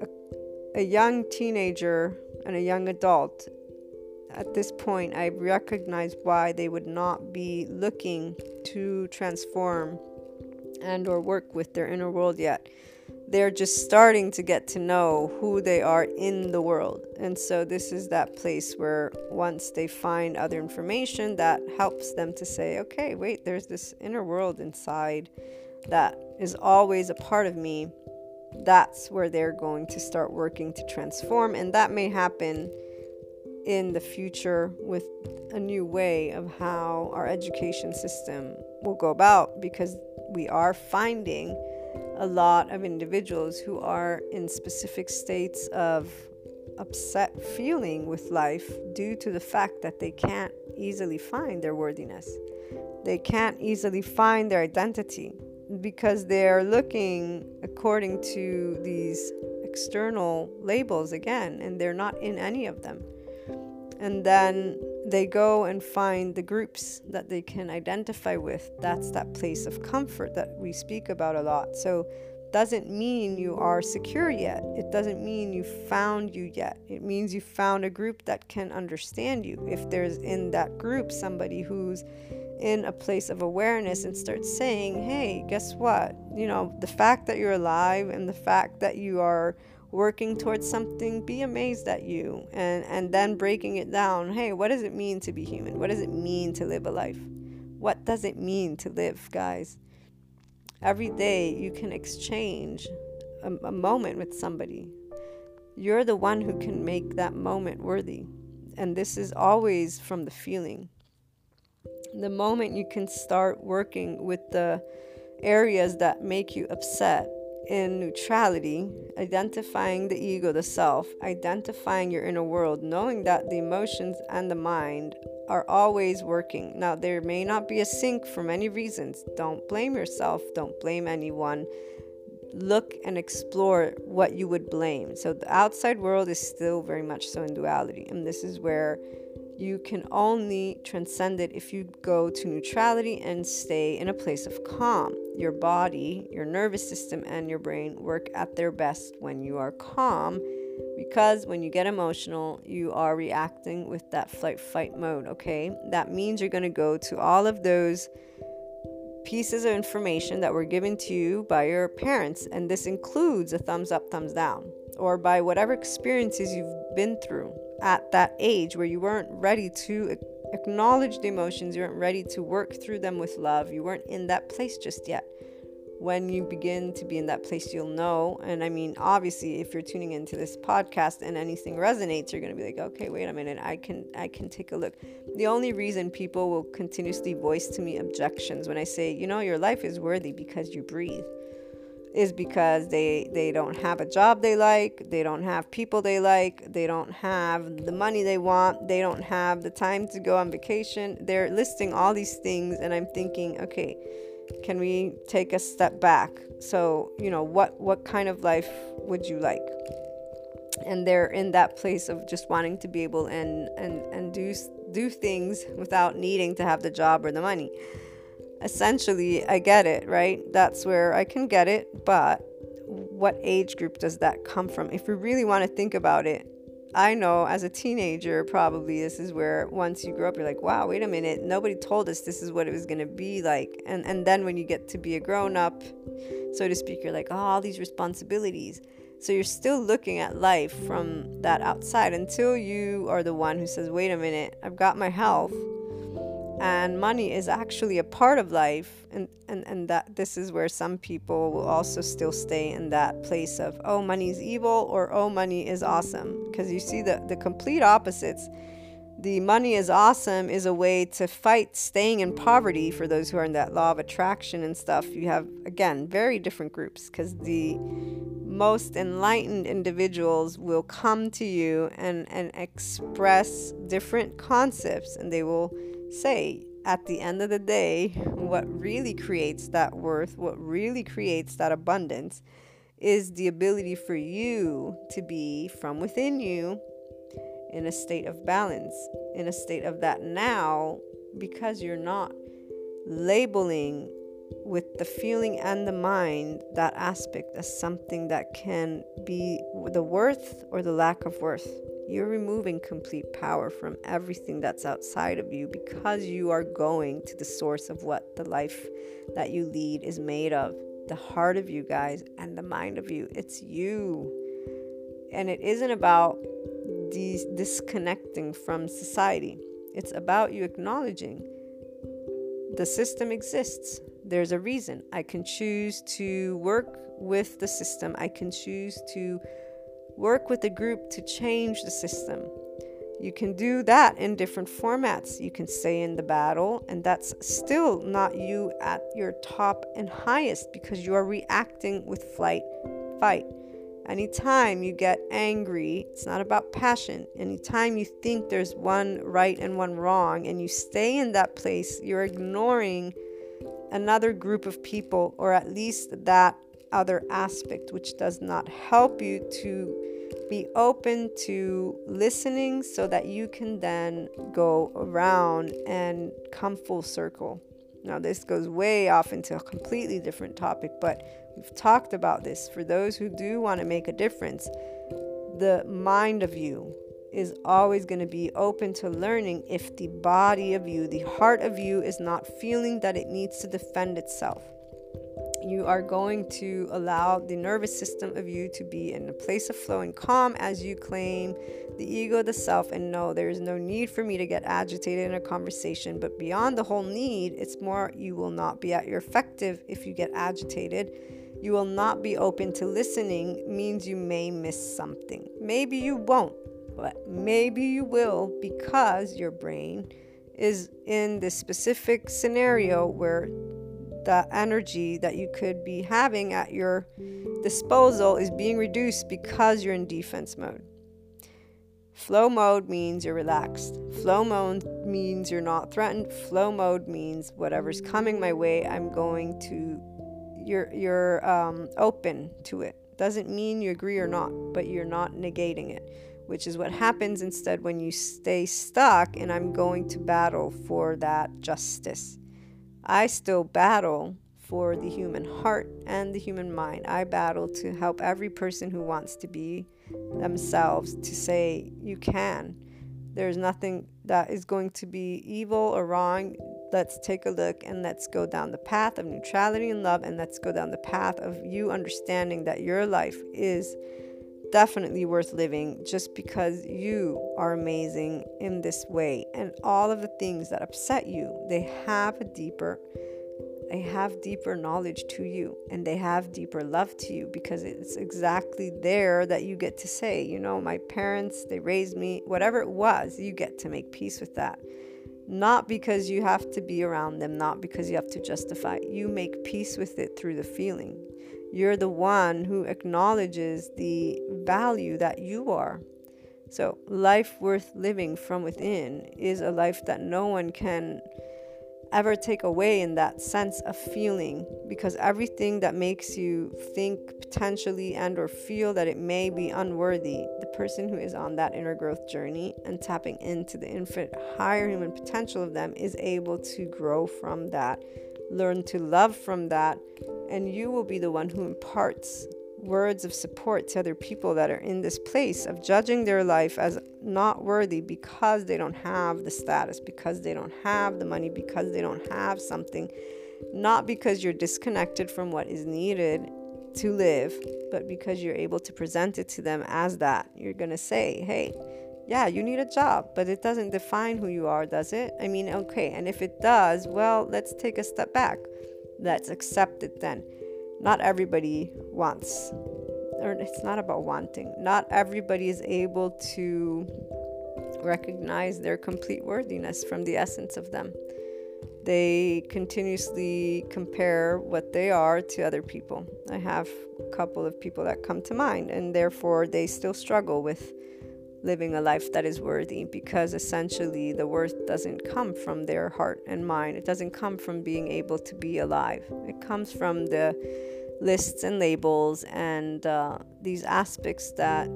a, a young teenager and a young adult at this point, I recognize why they would not be looking to transform and or work with their inner world yet. They're just starting to get to know who they are in the world. And so this is that place where once they find other information that helps them to say, okay, wait, there's this inner world inside that is always a part of me. That's where they're going to start working to transform. And that may happen in the future with a new way of how our education system will go about because we are finding a lot of individuals who are in specific states of upset feeling with life due to the fact that they can't easily find their worthiness. They can't easily find their identity because they're looking according to these external labels again, and they're not in any of them and then they go and find the groups that they can identify with. That's that place of comfort that we speak about a lot. So doesn't mean you are secure yet. It doesn't mean you found you yet. It means you found a group that can understand you. If there's in that group somebody who's in a place of awareness and starts saying hey guess what? You know the fact that you're alive and the fact that you are working towards something, be amazed at you and, and then breaking it down. Hey, what does it mean to be human? What does it mean to live a life? What does it mean to live, guys? Every day you can exchange a, a moment with somebody. You're the one who can make that moment worthy. And this is always from the feeling. The moment you can start working with the areas that make you upset in neutrality, identifying the ego, the self, identifying your inner world, knowing that the emotions and the mind are always working. Now, there may not be a sync for many reasons. Don't blame yourself, don't blame anyone. Look and explore what you would blame. So, the outside world is still very much so in duality, and this is where you can only transcend it if you go to neutrality and stay in a place of calm. Your body, your nervous system, and your brain work at their best when you are calm because when you get emotional, you are reacting with that flight fight mode, okay? That means you're going to go to all of those pieces of information that were given to you by your parents, and this includes a thumbs up, thumbs down, or by whatever experiences you've been through at that age where you weren't ready to acknowledge the emotions, you weren't ready to work through them with love, you weren't in that place just yet. when you begin to be in that place, you'll know. And I mean, obviously, if you're tuning into this podcast and anything resonates, you're gonna be like, okay, wait a minute, I can I can take a look. The only reason people will continuously voice to me objections when I say, you know, your life is worthy because you breathe is because they they don't have a job they like, they don't have people they like, they don't have the money they want, they don't have the time to go on vacation. They're listing all these things and I'm thinking, okay, can we take a step back? So, you know, what what kind of life would you like? And they're in that place of just wanting to be able and and and do do things without needing to have the job or the money essentially, I get it, right? That's where I can get it, but what age group does that come from? If we really want to think about it, I know as a teenager, probably this is where once you grow up, you're like, wow, wait a minute, nobody told us this is what it was going to be like. And, and then when you get to be a grown up, so to speak, you're like, oh, all these responsibilities. So you're still looking at life from that outside until you are the one who says, wait a minute, I've got my health and money is actually a part of life and, and and that this is where some people will also still stay in that place of oh money is evil or oh money is awesome. Because you see the the complete opposites. The money is awesome is a way to fight staying in poverty for those who are in that law of attraction and stuff. You have again very different groups because the most enlightened individuals will come to you and and express different concepts and they will say at the end of the day, what really creates that worth, what really creates that abundance, is the ability for you to be from within you in a state of balance, in a state of that now, because you're not labeling with the feeling and the mind that aspect as something that can be the worth or the lack of worth. You're removing complete power from everything that's outside of you because you are going to the source of what the life that you lead is made of. The heart of you guys and the mind of you. It's you. And it isn't about de- disconnecting from society, it's about you acknowledging the system exists. There's a reason. I can choose to work with the system, I can choose to Work with a group to change the system. You can do that in different formats. You can stay in the battle, and that's still not you at your top and highest because you are reacting with flight, fight. Anytime you get angry, it's not about passion. Anytime you think there's one right and one wrong, and you stay in that place, you're ignoring another group of people, or at least that other aspect, which does not help you to be open to listening so that you can then go around and come full circle. Now, this goes way off into a completely different topic, but we've talked about this. For those who do want to make a difference, the mind of you is always going to be open to learning if the body of you, the heart of you, is not feeling that it needs to defend itself you are going to allow the nervous system of you to be in a place of flow and calm as you claim the ego, the self, and no, there is no need for me to get agitated in a conversation. But beyond the whole need, it's more you will not be at your effective if you get agitated. You will not be open to listening, means you may miss something. Maybe you won't, but maybe you will because your brain is in this specific scenario where the energy that you could be having at your disposal is being reduced because you're in defense mode. Flow mode means you're relaxed. Flow mode means you're not threatened. Flow mode means whatever's coming my way, I'm going to you're you're um, open to it. Doesn't mean you agree or not, but you're not negating it, which is what happens instead when you stay stuck and I'm going to battle for that justice. I still battle for the human heart and the human mind. I battle to help every person who wants to be themselves to say, You can. There's nothing that is going to be evil or wrong. Let's take a look and let's go down the path of neutrality and love, and let's go down the path of you understanding that your life is definitely worth living just because you are amazing in this way. And all of the things that upset you, they have a deeper they have deeper knowledge to you and they have deeper love to you because it's exactly there that you get to say, you know, my parents, they raised me, whatever it was, you get to make peace with that. Not because you have to be around them, not because you have to justify. You make peace with it through the feeling. You're the one who acknowledges the value that you are. So, life worth living from within is a life that no one can ever take away in that sense of feeling because everything that makes you think potentially and or feel that it may be unworthy the person who is on that inner growth journey and tapping into the infinite higher human potential of them is able to grow from that learn to love from that and you will be the one who imparts words of support to other people that are in this place of judging their life as not worthy because they don't have the status, because they don't have the money, because they don't have something, not because you're disconnected from what is needed to live, but because you're able to present it to them as that. You're going to say, hey, yeah, you need a job, but it doesn't define who you are, does it? I mean, okay, and if it does, well, let's take a step back. Let's accept it then not everybody wants or it's not about wanting not everybody is able to recognize their complete worthiness from the essence of them they continuously compare what they are to other people i have a couple of people that come to mind and therefore they still struggle with living a life that is worthy because essentially the worth doesn't come from their heart and mind. It doesn't come from being able to be alive. It comes from the lists and labels and uh, these aspects that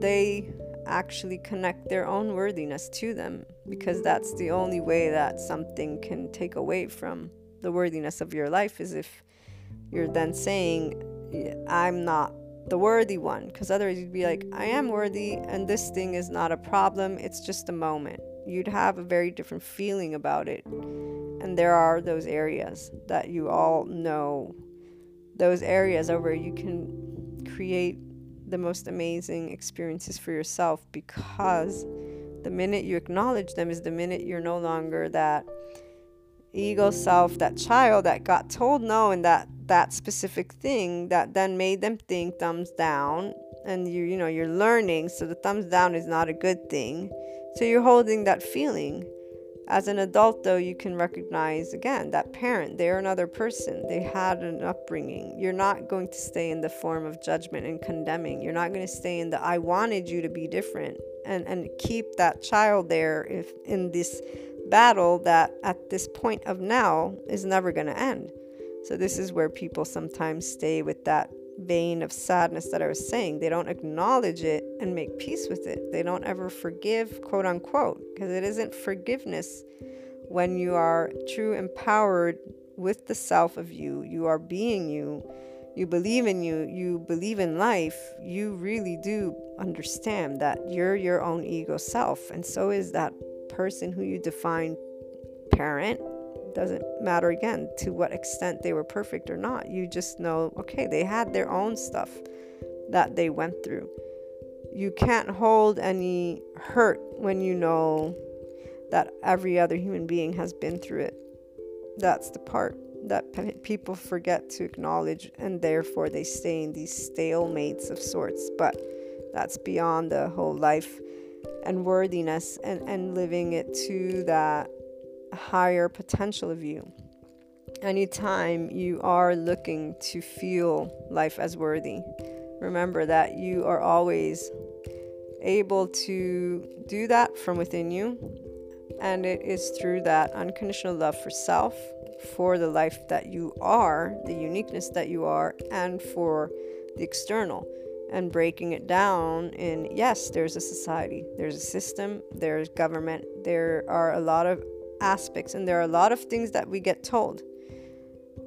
they actually connect their own worthiness to them because that's the only way that something can take away from the worthiness of your life is if you're then saying i'm not the worthy one because otherwise you'd be like i am worthy and this thing is not a problem it's just a moment. You'd have a very different feeling about it. And there are those areas that you all know. Those areas are where you can create the most amazing experiences for yourself because the minute you acknowledge them is the minute you're no longer that ego self that child that got told no in that that specific thing that then made them think thumbs down. And you you know you're learning so the thumbs down is not a good thing. So you're holding that feeling. As an adult though you can recognize again that parent they're another person. They had an upbringing. You're not going to stay in the form of judgment and condemning. You're not going to stay in the i wanted you to be different. And and keep that child there if in this battle that at this point of now is never going to end so, this is where people sometimes stay with that vein of sadness that I was saying. They don't acknowledge it and make peace with it. They don't ever forgive, quote unquote, because it isn't forgiveness when you are true empowered with the self of you. You are being you. You believe in you. You believe in life. You really do understand that you're your own ego self. And so is that person who you define parent doesn't matter again to what extent they were perfect or not. You just know, okay, they had their own stuff that they went through. You can't hold any hurt when you know that every other human being has been through it. That's the part that people forget to acknowledge, and therefore they stay in these stalemates of sorts. But that's beyond the whole life and worthiness and, and living it to that higher potential of you. Anytime you are looking to feel life as worthy, remember that you are always able to do that from within you. And it is through that unconditional love for self, for the life that you are, the uniqueness that you are, and for the external. And breaking it down in yes, there's a society, there's a system, there's government, there are a lot of aspects, and there are a lot of things that we get told.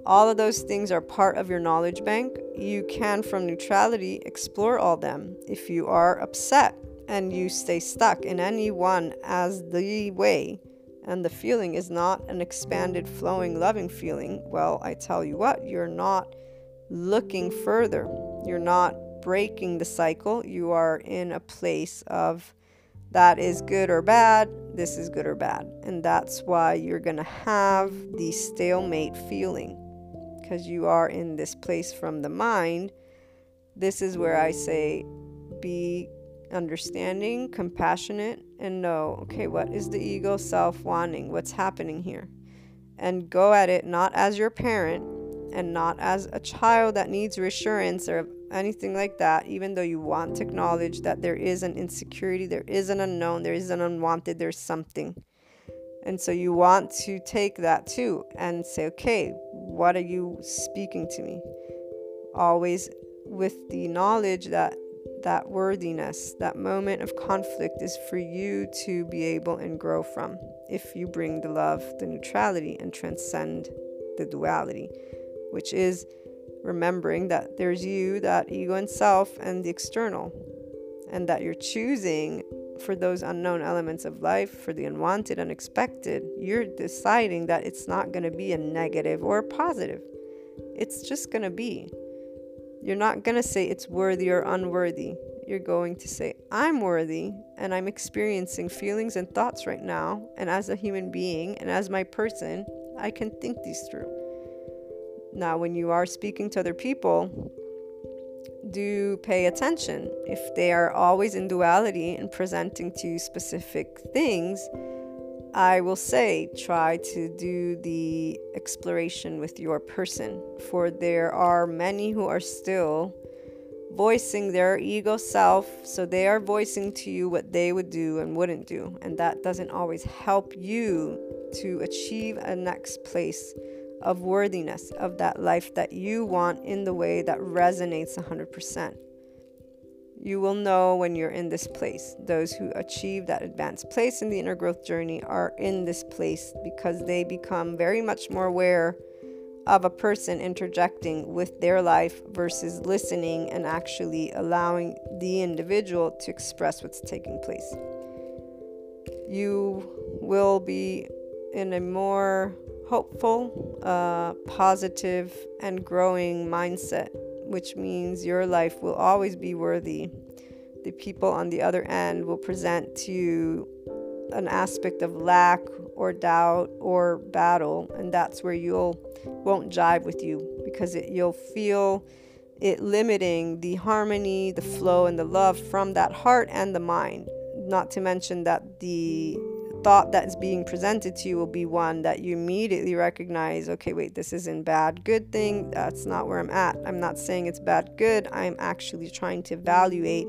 All of those things are part of your knowledge bank. You can, from neutrality, explore all them. If you are upset and you stay stuck in any one as the way, and the feeling is not an expanded, flowing, loving feeling, well, I tell you what, you're not looking further. You're not breaking the cycle. You are in a place of that is good or bad, this is good or bad. And that's why you're going to have the stalemate feeling. because you are in this place from the mind, this is where I say be understanding, compassionate, and know okay, what is the ego self wanting? What's happening here? And go at it not as your parent and not as a child that needs reassurance or anything like that, even though you want to acknowledge that there is an insecurity, there is an unknown, there is an unwanted, there's something. And so you want to take that too and say, okay, what are you speaking to me? Always with the knowledge that that worthiness, that moment of conflict is for you to be able and grow from if you bring the love, the neutrality, and transcend the duality, which is remembering that there's you, that ego and self, and the external, and that you're choosing for those unknown elements of life, for the unwanted, unexpected. You're deciding that it's not going to be a negative or a positive, it's just going to be. You're not going to say it's worthy or unworthy. You're going to say, I'm worthy and I'm experiencing feelings and thoughts right now. And as a human being and as my person, I can think these through. Now, when you are speaking to other people, do pay attention. If they are always in duality and presenting to you specific things, I will say try to do the exploration with your person, for there are many who are still voicing their ego self, so they are voicing to you what they would do and wouldn't do, and that doesn't always help you to achieve a next place of worthiness of that life that you want in the way that resonates 100%. You will know when you're in this place. Those who achieve that advanced place in the inner growth journey are in this place because they become very much more aware of a person interjecting with their life versus listening and actually allowing the individual to express what's taking place. You will be in a more hopeful, uh, positive, and growing mindset, which means your life will always be worthy. The people on the other end will present to you an aspect of lack or doubt or battle, and that's where you'll won't jive with you because it, you'll feel it limiting the harmony, the flow, and the love from that heart and the mind. Not to mention that the thought that's being presented to you will be one that you immediately recognize okay, wait, this isn't bad, good thing. That's not where I'm at. I'm not saying it's bad, good. I'm actually trying to evaluate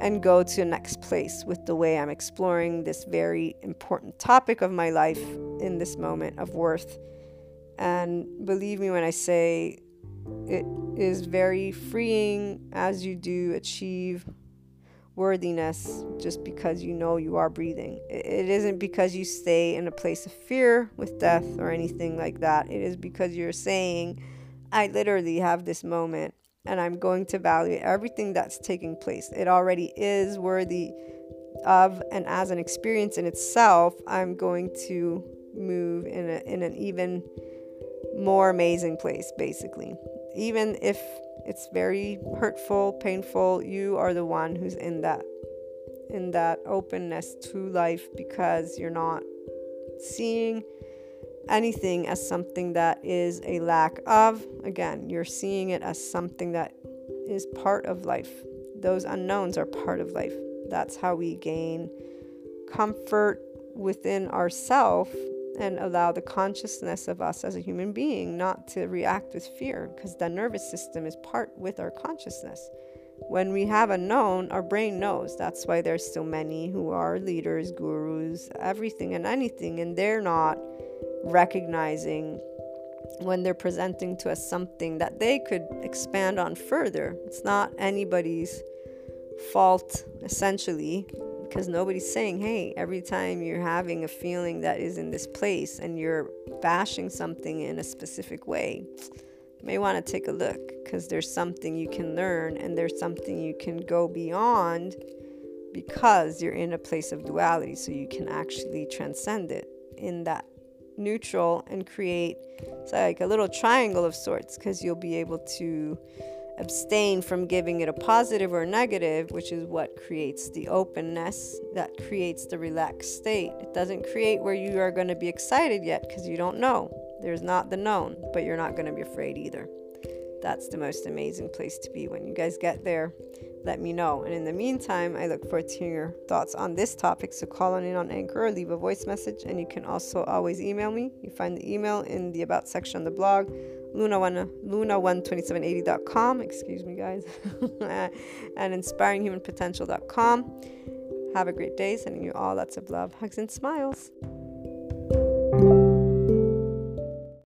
and go to the next place with the way I'm exploring this very important topic of my life in this moment of worth. And believe me when I say it is very freeing as you do achieve worthiness just because you know you are breathing. It isn't because you stay in a place of fear with death or anything like that. It is because you're saying, I literally have this moment and I'm going to value everything that's taking place. It already is worthy of and as an experience in itself, I'm going to move in, a, in an even more amazing place, basically. Even if it's very hurtful, painful. You are the one who's in that in that openness to life because you're not seeing anything as something that is a lack of. Again, you're seeing it as something that is part of life. Those unknowns are part of life. That's how we gain comfort within ourself and allow the consciousness of us as a human being not to react with fear because the nervous system is part with our consciousness. When we have a known, our brain knows. That's why there's so many who are leaders, gurus, everything and anything, and they're not recognizing when they're presenting to us something that they could expand on further. It's not anybody's fault, essentially because nobody's saying, hey, every time you're having a feeling that is in this place and you're bashing something in a specific way, you may want to take a look because there's something you can learn and there's something you can go beyond because you're in a place of duality. So you can actually transcend it in that neutral and create like a little triangle of sorts because you'll be able to abstain from giving it a positive or negative, which is what creates the openness that creates the relaxed state. It doesn't create where you are going to be excited yet because you don't know. There's not the known, but you're not going to be afraid either. That's the most amazing place to be. When you guys get there, let me know. And in the meantime, I look forward to hearing your thoughts on this topic. So call on in on Anchor or leave a voice message. And you can also always email me. You find the email in the About section on the blog, luna1, luna12780.com. Excuse me, guys. and inspiringhumanpotential.com. Have a great day. Sending you all lots of love, hugs, and smiles.